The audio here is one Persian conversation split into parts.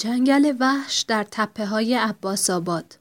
جنگل وحش در تپه های عباس آباد.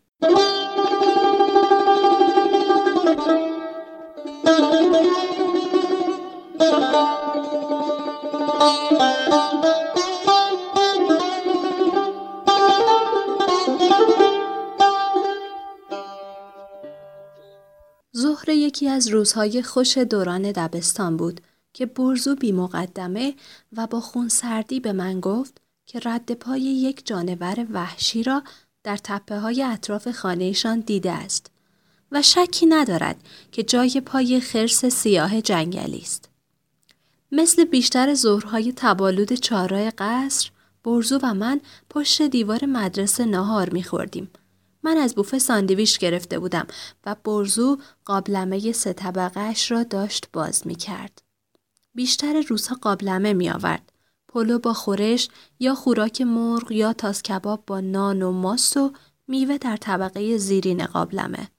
ظهر یکی از روزهای خوش دوران دبستان بود که برزو بی مقدمه و با خون سردی به من گفت که رد پای یک جانور وحشی را در تپه های اطراف خانهشان دیده است و شکی ندارد که جای پای خرس سیاه جنگلی است. مثل بیشتر ظهرهای تبالود چهارراه قصر برزو و من پشت دیوار مدرسه ناهار میخوردیم. من از بوفه ساندویش گرفته بودم و برزو قابلمه سه طبقه را داشت باز می کرد. بیشتر روزها قابلمه می آورد. پلو با خورش یا خوراک مرغ یا تاس کباب با نان و ماست و میوه در طبقه زیرین قابلمه.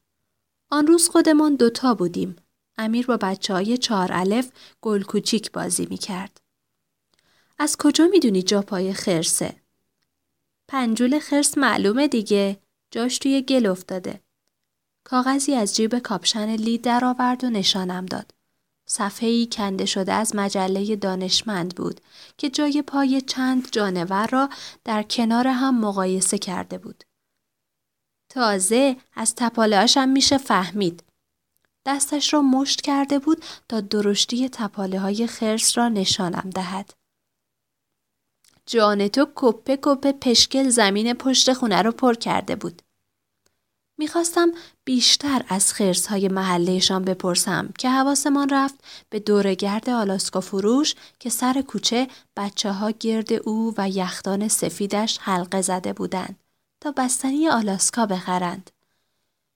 آن روز خودمان دوتا بودیم. امیر با بچه های چهار الف گل کوچیک بازی می کرد. از کجا می‌دونی جا پای خرسه؟ پنجول خرس معلومه دیگه. جاش توی گل افتاده. کاغذی از جیب کاپشن لی درآورد و نشانم داد. صفحه‌ای کنده شده از مجله دانشمند بود که جای پای چند جانور را در کنار هم مقایسه کرده بود. تازه از تپاله هم میشه فهمید. دستش را مشت کرده بود تا درشتی تپاله های خرس را نشانم دهد. جان تو کپه کپه پشکل زمین پشت خونه رو پر کرده بود. می‌خواستم بیشتر از خرس های محلهشان بپرسم که حواسمان رفت به دورگرد آلاسکا فروش که سر کوچه بچه ها گرد او و یختان سفیدش حلقه زده بودند تا بستنی آلاسکا بخرند.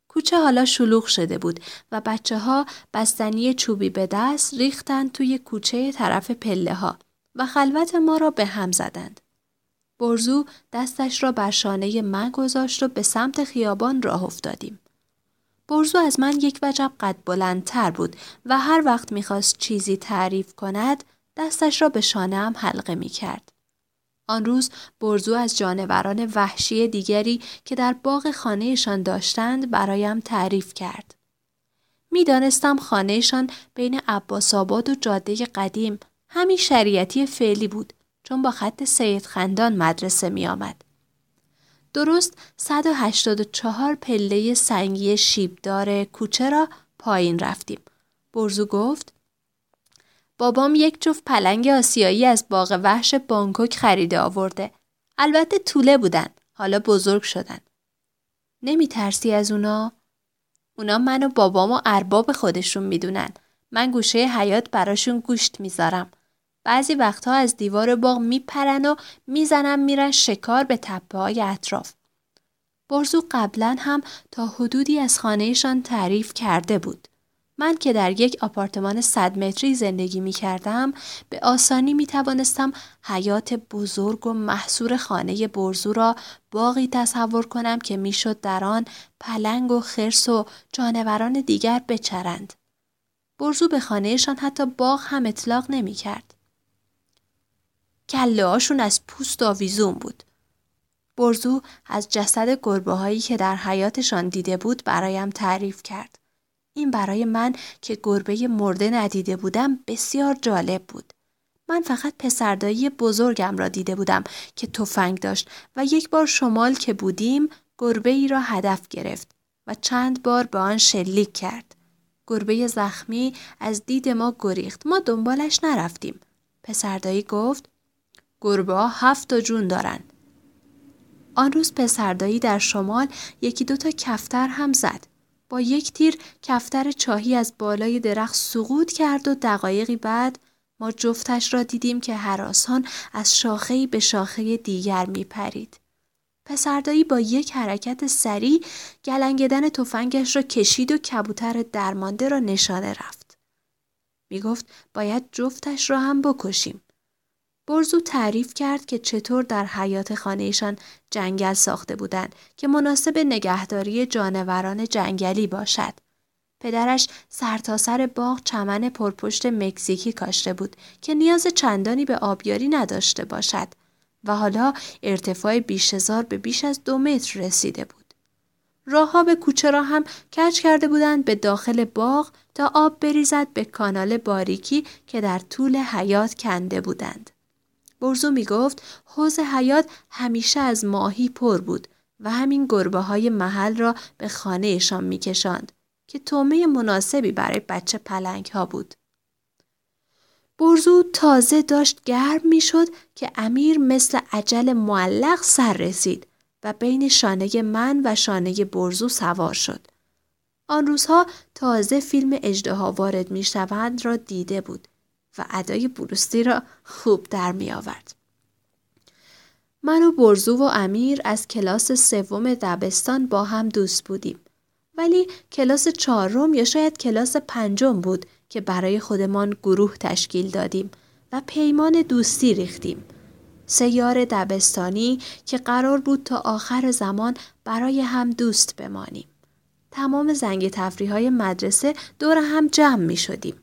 کوچه حالا شلوغ شده بود و بچه ها بستنی چوبی به دست ریختند توی کوچه طرف پله ها و خلوت ما را به هم زدند. برزو دستش را بر شانه من گذاشت و به سمت خیابان راه افتادیم. برزو از من یک وجب قد بلندتر بود و هر وقت می‌خواست چیزی تعریف کند دستش را به شانه هم حلقه می کرد. آن روز برزو از جانوران وحشی دیگری که در باغ خانهشان داشتند برایم تعریف کرد. می‌دانستم خانهشان بین عباس آباد و جاده قدیم همین شریعتی فعلی بود چون با خط سید خندان مدرسه می آمد. درست 184 پله سنگی شیبدار کوچه را پایین رفتیم. برزو گفت بابام یک جفت پلنگ آسیایی از باغ وحش بانکوک خریده آورده. البته طوله بودن. حالا بزرگ شدن. نمی ترسی از اونا؟ اونا من و بابام و ارباب خودشون می‌دونن. من گوشه حیات براشون گوشت می‌ذارم. بعضی وقتها از دیوار باغ میپرن و می‌زنن میرن شکار به تپه های اطراف. برزو قبلا هم تا حدودی از خانهشان تعریف کرده بود. من که در یک آپارتمان صد متری زندگی می کردم به آسانی می توانستم حیات بزرگ و محصور خانه برزو را باقی تصور کنم که می‌شد در آن پلنگ و خرس و جانوران دیگر بچرند. برزو به خانهشان حتی باغ هم اطلاق نمی کرد. کله هاشون از پوست آویزون بود. برزو از جسد گربه هایی که در حیاتشان دیده بود برایم تعریف کرد. این برای من که گربه مرده ندیده بودم بسیار جالب بود. من فقط پسردایی بزرگم را دیده بودم که تفنگ داشت و یک بار شمال که بودیم گربه ای را هدف گرفت و چند بار به آن شلیک کرد. گربه زخمی از دید ما گریخت. ما دنبالش نرفتیم. پسردایی گفت گربه ها هفت تا جون دارن. آن روز پسردایی در شمال یکی دوتا کفتر هم زد. با یک تیر کفتر چاهی از بالای درخت سقوط کرد و دقایقی بعد ما جفتش را دیدیم که حراسان از شاخهی به شاخه دیگر می پرید. پسردایی با یک حرکت سریع گلنگدن تفنگش را کشید و کبوتر درمانده را نشانه رفت. می گفت باید جفتش را هم بکشیم. برزو تعریف کرد که چطور در حیات خانهشان جنگل ساخته بودند که مناسب نگهداری جانوران جنگلی باشد. پدرش سرتاسر سر باغ چمن پرپشت مکزیکی کاشته بود که نیاز چندانی به آبیاری نداشته باشد و حالا ارتفاع بیش هزار به بیش از دو متر رسیده بود. راهها به کوچه را هم کج کرده بودند به داخل باغ تا آب بریزد به کانال باریکی که در طول حیات کنده بودند. برزو می گفت حوز حیات همیشه از ماهی پر بود و همین گربه های محل را به خانهشان می کشند که تومه مناسبی برای بچه پلنگ ها بود. برزو تازه داشت گرم می شد که امیر مثل عجل معلق سر رسید و بین شانه من و شانه برزو سوار شد. آن روزها تازه فیلم اجدها وارد می شوند را دیده بود و ادای بروستی را خوب در می آورد. من و برزو و امیر از کلاس سوم دبستان با هم دوست بودیم. ولی کلاس چهارم یا شاید کلاس پنجم بود که برای خودمان گروه تشکیل دادیم و پیمان دوستی ریختیم. سیار دبستانی که قرار بود تا آخر زمان برای هم دوست بمانیم. تمام زنگ تفریح های مدرسه دور هم جمع می شدیم.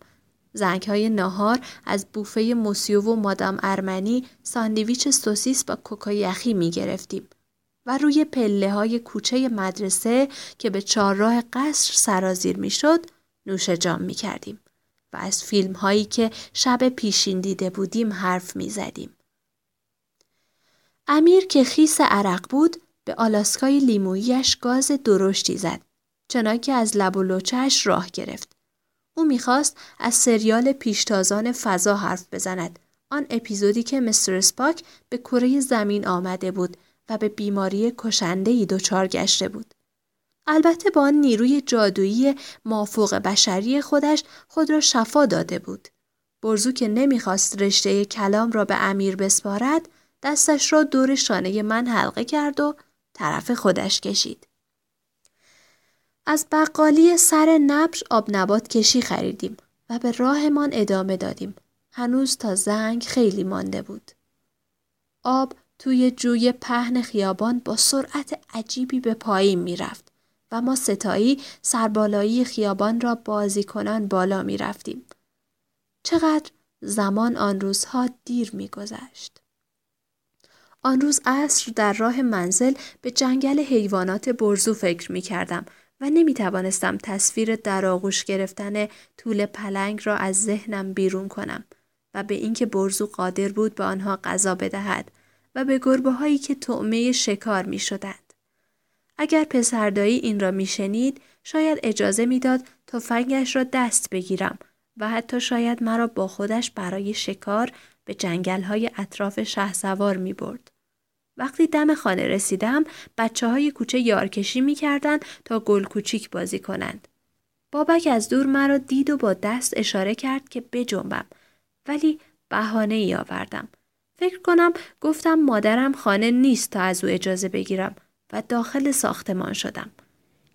زنگ های نهار از بوفه موسیو و مادام ارمنی ساندویچ سوسیس با کوکا یخی می گرفتیم. و روی پله های کوچه مدرسه که به چهارراه قصر سرازیر می شد نوش جام می کردیم و از فیلم هایی که شب پیشین دیده بودیم حرف می زدیم. امیر که خیس عرق بود به آلاسکای لیمویش گاز درشتی زد چنانکه از لب و لوچهش راه گرفت. او می‌خواست از سریال پیشتازان فضا حرف بزند آن اپیزودی که مستر اسپاک به کره زمین آمده بود و به بیماری کشنده ای دچار گشته بود. البته با آن نیروی جادویی مافوق بشری خودش خود را شفا داده بود. برزو که نمی‌خواست رشته کلام را به امیر بسپارد دستش را دور شانه من حلقه کرد و طرف خودش کشید. از بقالی سر نبش آب نبات کشی خریدیم و به راهمان ادامه دادیم. هنوز تا زنگ خیلی مانده بود. آب توی جوی پهن خیابان با سرعت عجیبی به پایین می‌رفت و ما ستایی سربالایی خیابان را بازی کنان بالا می رفتیم. چقدر زمان آن روزها دیر می گذشت. آن روز عصر در راه منزل به جنگل حیوانات برزو فکر می کردم و نمی توانستم تصویر در آغوش گرفتن طول پلنگ را از ذهنم بیرون کنم و به اینکه برزو قادر بود به آنها غذا بدهد و به گربه هایی که طعمه شکار می شدند. اگر پسردایی این را می شنید شاید اجازه می‌داد تفنگش را دست بگیرم و حتی شاید مرا با خودش برای شکار به جنگل های اطراف شه سوار می برد. وقتی دم خانه رسیدم بچه های کوچه یارکشی می کردن تا گل کوچیک بازی کنند. بابک از دور مرا دید و با دست اشاره کرد که بجنبم ولی بهانه ای آوردم. فکر کنم گفتم مادرم خانه نیست تا از او اجازه بگیرم و داخل ساختمان شدم.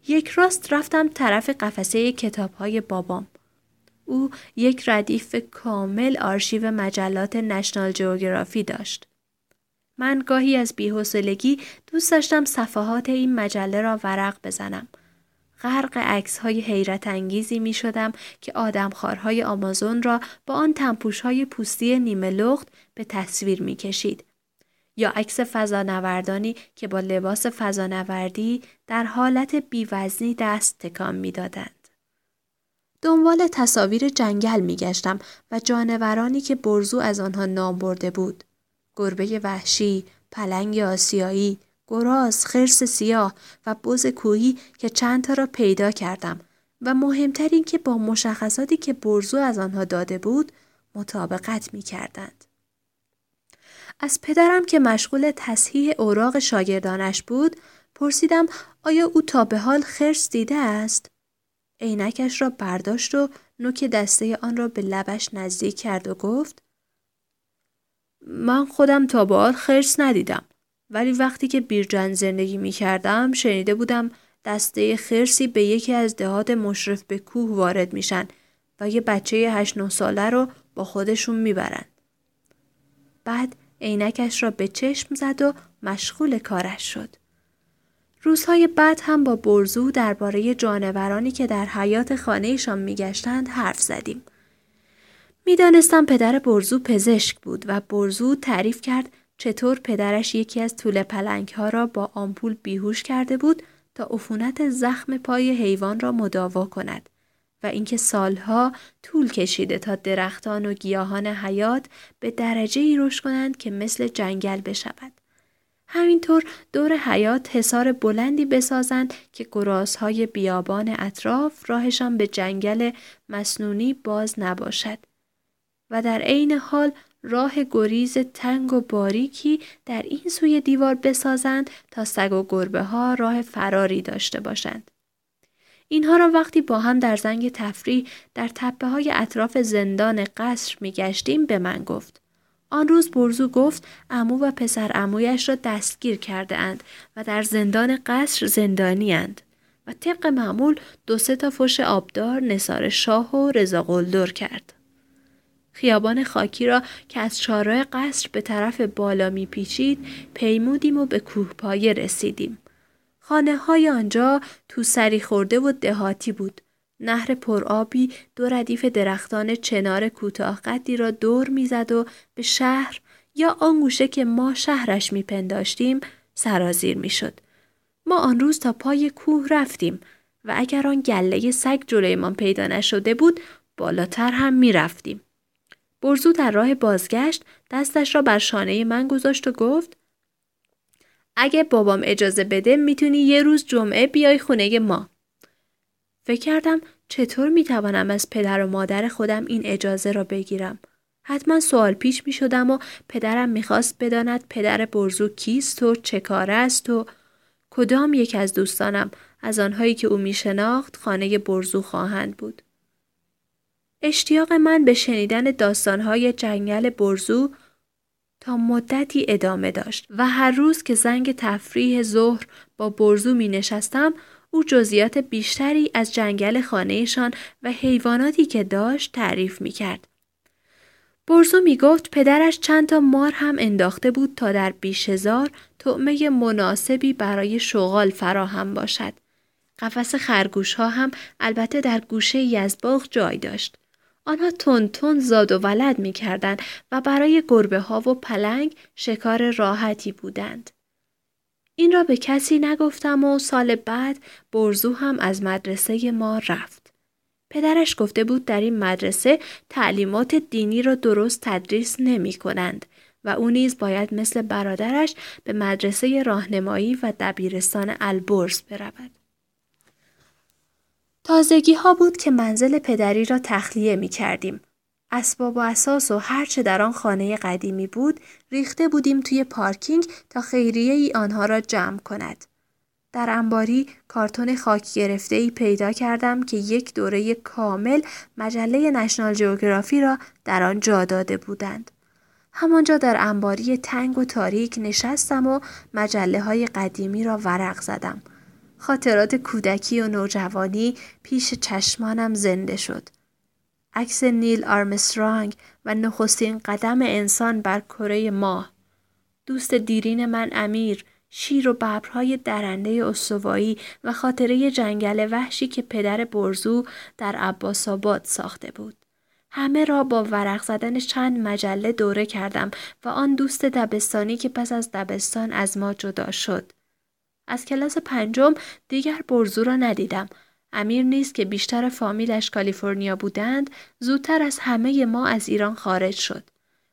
یک راست رفتم طرف قفسه کتاب های بابام. او یک ردیف کامل آرشیو مجلات نشنال جوگرافی داشت. من گاهی از بیحسلگی دوست داشتم صفحات این مجله را ورق بزنم. غرق عکس های حیرت انگیزی می شدم که آدمخوارهای آمازون را با آن تنپوش های پوستی نیمه لخت به تصویر می کشید. یا عکس فضانوردانی که با لباس فضانوردی در حالت بیوزنی دست تکان می دادند. دنبال تصاویر جنگل می گشتم و جانورانی که برزو از آنها نام برده بود. گربه وحشی، پلنگ آسیایی، گراز، خرس سیاه و بز کوهی که چند تا را پیدا کردم و مهمتر این که با مشخصاتی که برزو از آنها داده بود مطابقت می کردند. از پدرم که مشغول تصحیح اوراق شاگردانش بود پرسیدم آیا او تا به حال خرس دیده است؟ عینکش را برداشت و نوک دسته آن را به لبش نزدیک کرد و گفت من خودم تا به خرس ندیدم ولی وقتی که بیرجن زندگی می کردم شنیده بودم دسته خرسی به یکی از دهات مشرف به کوه وارد میشن و یه بچه هشت نه ساله رو با خودشون می‌برن. بعد عینکش را به چشم زد و مشغول کارش شد. روزهای بعد هم با برزو درباره جانورانی که در حیات خانهشان میگشتند حرف زدیم. می‌دانستم پدر برزو پزشک بود و برزو تعریف کرد چطور پدرش یکی از طول پلنگ ها را با آمپول بیهوش کرده بود تا عفونت زخم پای حیوان را مداوا کند و اینکه سالها طول کشیده تا درختان و گیاهان حیات به درجه ای رشد کنند که مثل جنگل بشود. همینطور دور حیات حصار بلندی بسازند که گرازهای بیابان اطراف راهشان به جنگل مسنونی باز نباشد و در عین حال راه گریز تنگ و باریکی در این سوی دیوار بسازند تا سگ و گربه ها راه فراری داشته باشند. اینها را وقتی با هم در زنگ تفریح در تپه های اطراف زندان قصر می گشتیم به من گفت. آن روز برزو گفت امو و پسر امویش را دستگیر کرده اند و در زندان قصر زندانی اند. و طبق معمول دو سه تا فش آبدار نصار شاه و رضا قلدر کرد. خیابان خاکی را که از چهارراه قصر به طرف بالا پیچید پیمودیم و به کوهپایه رسیدیم. خانه های آنجا تو سری خورده و دهاتی بود. نهر پرآبی دو ردیف درختان چنار کوتاه قدی را دور می‌زد و به شهر یا آن گوشه که ما شهرش میپنداشتیم سرازیر می‌شد. ما آن روز تا پای کوه رفتیم و اگر آن گله سگ جلویمان پیدا نشده بود بالاتر هم می‌رفتیم. برزو در راه بازگشت دستش را بر شانه من گذاشت و گفت اگه بابام اجازه بده می‌تونی یه روز جمعه بیای خونه ما. فکر کردم چطور می‌توانم از پدر و مادر خودم این اجازه را بگیرم. حتما سوال پیش می شدم و پدرم می‌خواست بداند پدر برزو کیست و چه کار است و کدام یک از دوستانم از آنهایی که او می شناخت خانه برزو خواهند بود. اشتیاق من به شنیدن داستانهای جنگل برزو تا مدتی ادامه داشت و هر روز که زنگ تفریح ظهر با برزو می نشستم او جزئیات بیشتری از جنگل خانهشان و حیواناتی که داشت تعریف می کرد. برزو می گفت پدرش چند تا مار هم انداخته بود تا در بیشزار طعمه مناسبی برای شغال فراهم باشد. قفس خرگوش ها هم البته در گوشه یزباغ جای داشت. آنها تون تون زاد و ولد می کردن و برای گربه ها و پلنگ شکار راحتی بودند. این را به کسی نگفتم و سال بعد برزو هم از مدرسه ما رفت. پدرش گفته بود در این مدرسه تعلیمات دینی را درست تدریس نمی کنند و او نیز باید مثل برادرش به مدرسه راهنمایی و دبیرستان البرز برود. تازگی ها بود که منزل پدری را تخلیه می کردیم. اسباب و اساس و هرچه در آن خانه قدیمی بود ریخته بودیم توی پارکینگ تا خیریه ای آنها را جمع کند. در انباری کارتون خاک گرفته ای پیدا کردم که یک دوره کامل مجله نشنال جیوگرافی را در آن جا داده بودند. همانجا در انباری تنگ و تاریک نشستم و مجله های قدیمی را ورق زدم. خاطرات کودکی و نوجوانی پیش چشمانم زنده شد. عکس نیل آرمسترانگ و نخستین قدم انسان بر کره ماه. دوست دیرین من امیر، شیر و ببرهای درنده استوایی و خاطره جنگل وحشی که پدر برزو در عباس آباد ساخته بود. همه را با ورق زدن چند مجله دوره کردم و آن دوست دبستانی که پس از دبستان از ما جدا شد. از کلاس پنجم دیگر برزو را ندیدم. امیر نیست که بیشتر فامیلش کالیفرنیا بودند زودتر از همه ما از ایران خارج شد.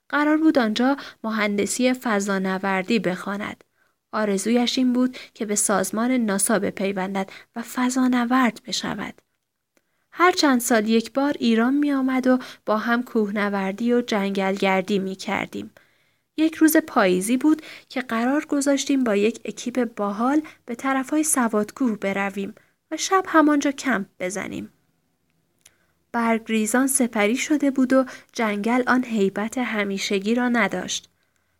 قرار بود آنجا مهندسی فضانوردی بخواند. آرزویش این بود که به سازمان ناسا بپیوندد و فضانورد بشود. هر چند سال یک بار ایران می آمد و با هم کوهنوردی و جنگلگردی می کردیم. یک روز پاییزی بود که قرار گذاشتیم با یک اکیپ باحال به طرفهای سوادکوه برویم و شب همانجا کمپ بزنیم. برگریزان سپری شده بود و جنگل آن حیبت همیشگی را نداشت.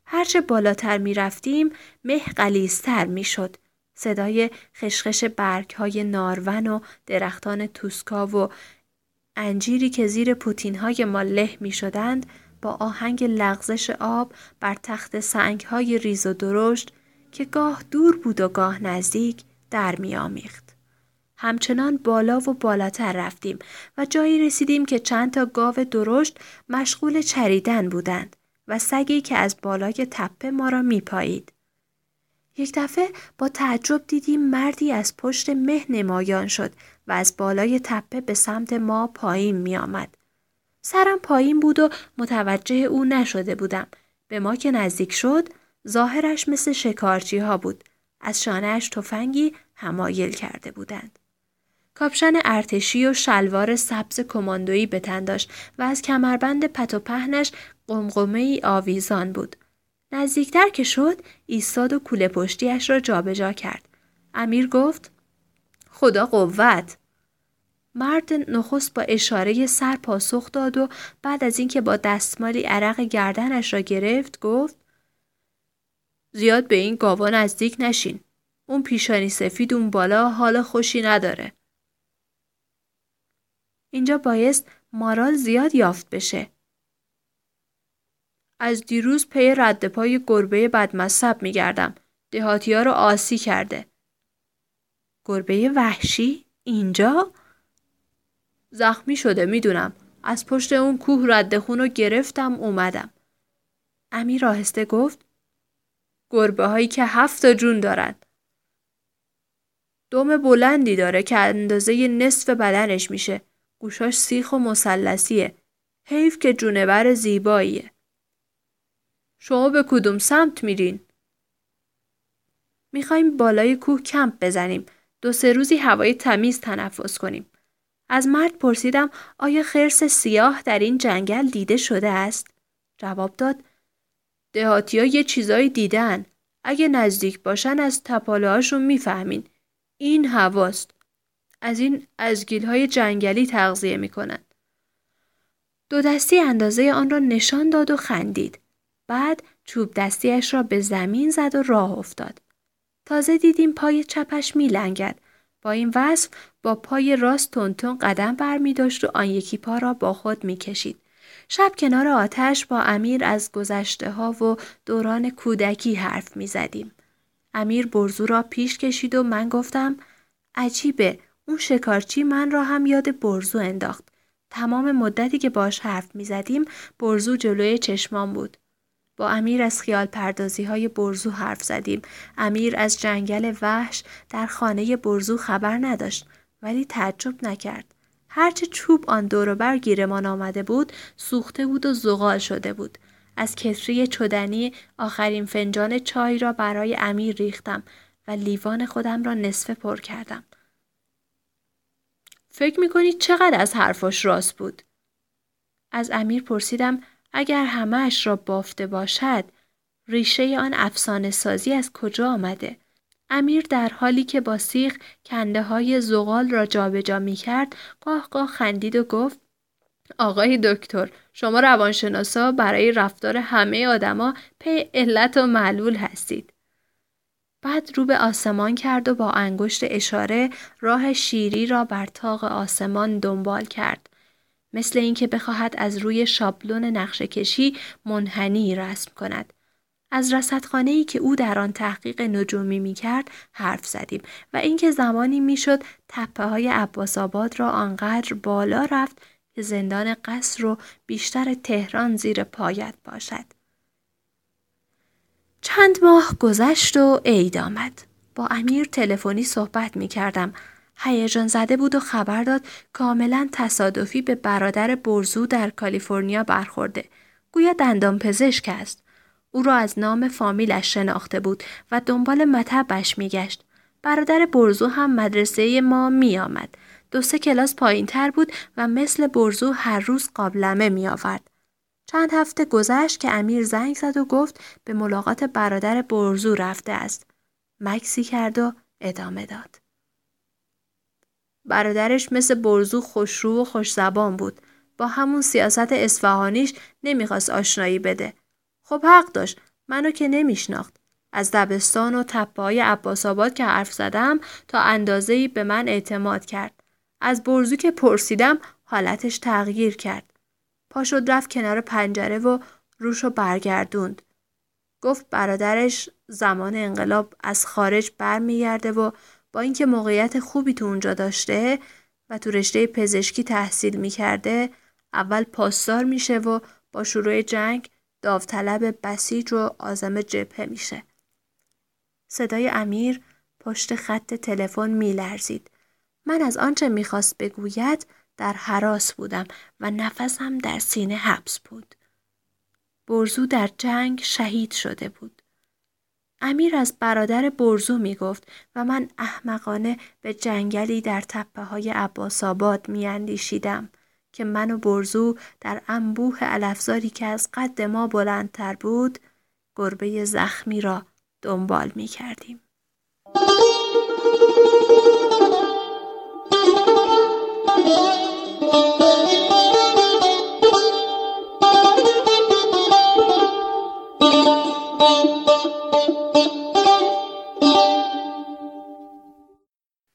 هرچه بالاتر می رفتیم مه قلیزتر می شد. صدای خشخش برگ های نارون و درختان توسکا و انجیری که زیر پوتین های ما له می شدند با آهنگ لغزش آب بر تخت سنگ های ریز و درشت که گاه دور بود و گاه نزدیک در می آمیخت. همچنان بالا و بالاتر رفتیم و جایی رسیدیم که چند تا گاو درشت مشغول چریدن بودند. و سگی که از بالای تپه ما را میپایید. یک دفعه با تعجب دیدیم مردی از پشت مه نمایان شد و از بالای تپه به سمت ما پایین می آمد. سرم پایین بود و متوجه او نشده بودم. به ما که نزدیک شد ظاهرش مثل شکارچی ها بود. از شانهش تفنگی همایل کرده بودند. کاپشن ارتشی و شلوار سبز کماندویی به تن داشت و از کمربند پت و پهنش قمقمه ای آویزان بود. نزدیکتر که شد ایستاد و کوله پشتیش را جابجا کرد. امیر گفت خدا قوت مرد نخست با اشاره سر پاسخ داد و بعد از اینکه با دستمالی عرق گردنش را گرفت گفت زیاد به این گاوا نزدیک نشین. اون پیشانی سفید اون بالا حال خوشی نداره. اینجا بایست مارال زیاد یافت بشه. از دیروز پی رد پای گربه بدمصب میگردم. دهاتی ها رو آسی کرده. گربه وحشی؟ اینجا؟ زخمی شده می‌دونم. از پشت اون کوه رد رو گرفتم اومدم. امیر آهسته گفت گربه هایی که هفت جون دارند. دوم بلندی داره که اندازه نصف بدنش میشه. گوشاش سیخ و مسلسیه. حیف که جونور زیباییه. شما به کدوم سمت میرین؟ می‌خوایم بالای کوه کمپ بزنیم. دو سه روزی هوای تمیز تنفس کنیم. از مرد پرسیدم آیا خرس سیاه در این جنگل دیده شده است؟ جواب داد دهاتی ها یه چیزایی دیدن. اگه نزدیک باشن از تپاله هاشون می‌فهمین. این هواست. از این ازگیل های جنگلی تغذیه می‌کنن. دو دستی اندازه آن را نشان داد و خندید. بعد چوب دستیش را به زمین زد و راه افتاد. تازه دیدیم پای چپش میلنگد. با این وصف با پای راست تونتون قدم بر می داشت و آن یکی پا را با خود می کشید. شب کنار آتش با امیر از گذشته ها و دوران کودکی حرف می زدیم. امیر برزو را پیش کشید و من گفتم عجیبه اون شکارچی من را هم یاد برزو انداخت. تمام مدتی که باش حرف می زدیم برزو جلوی چشمان بود. با امیر از خیال پردازی های برزو حرف زدیم. امیر از جنگل وحش در خانه برزو خبر نداشت ولی تعجب نکرد. هرچه چوب آن دور گیرمان آمده بود سوخته بود و زغال شده بود. از کسری چدنی آخرین فنجان چای را برای امیر ریختم و لیوان خودم را نصفه پر کردم. فکر می‌کنید چقدر از حرفاش راست بود؟ از امیر پرسیدم اگر همهش را بافته باشد ریشه آن افسانه سازی از کجا آمده؟ امیر در حالی که با سیخ کنده های زغال را جابجا می کرد گاه گاه خندید و گفت آقای دکتر شما روانشناسا برای رفتار همه آدما پی علت و معلول هستید. بعد رو به آسمان کرد و با انگشت اشاره راه شیری را بر تاق آسمان دنبال کرد. مثل اینکه بخواهد از روی شابلون نقشه کشی منحنی رسم کند. از رصدخانه که او در آن تحقیق نجومی می کرد حرف زدیم و اینکه زمانی می‌شد تپه های عباس آباد را آنقدر بالا رفت که زندان قصر و بیشتر تهران زیر پایت باشد. چند ماه گذشت و عید آمد. با امیر تلفنی صحبت می کردم. هیجان زده بود و خبر داد کاملا تصادفی به برادر برزو در کالیفرنیا برخورده. گویا دندان پزشک است. او را از نام فامیلش شناخته بود و دنبال مطبش میگشت. برادر برزو هم مدرسه ما آمد. دو سه کلاس پایین تر بود و مثل برزو هر روز قابلمه می آورد. چند هفته گذشت که امیر زنگ زد و گفت به ملاقات برادر برزو رفته است. مکسی کرد و ادامه داد. برادرش مثل برزو خوشرو و خوش زبان بود. با همون سیاست اصفهانیش نمی‌خواست آشنایی بده. خب حق داشت. منو که نمیشناخت. از دبستان و تپه های عباس آباد که حرف زدم تا اندازه‌ای به من اعتماد کرد. از برزو که پرسیدم حالتش تغییر کرد. پا رفت کنار پنجره و روشو برگردوند. گفت برادرش زمان انقلاب از خارج برمیگرده و با اینکه موقعیت خوبی تو اونجا داشته و تو رشته پزشکی تحصیل می‌کرده اول پاسدار میشه و با شروع جنگ داوطلب بسیج و آزم جبهه میشه. صدای امیر پشت خط تلفن میلرزید. من از آنچه می‌خواست بگوید در حراس بودم و نفسم در سینه حبس بود. برزو در جنگ شهید شده بود. امیر از برادر برزو می گفت و من احمقانه به جنگلی در تپه های عباس آباد می اندیشیدم که من و برزو در انبوه علفزاری که از قد ما بلندتر بود گربه زخمی را دنبال می کردیم.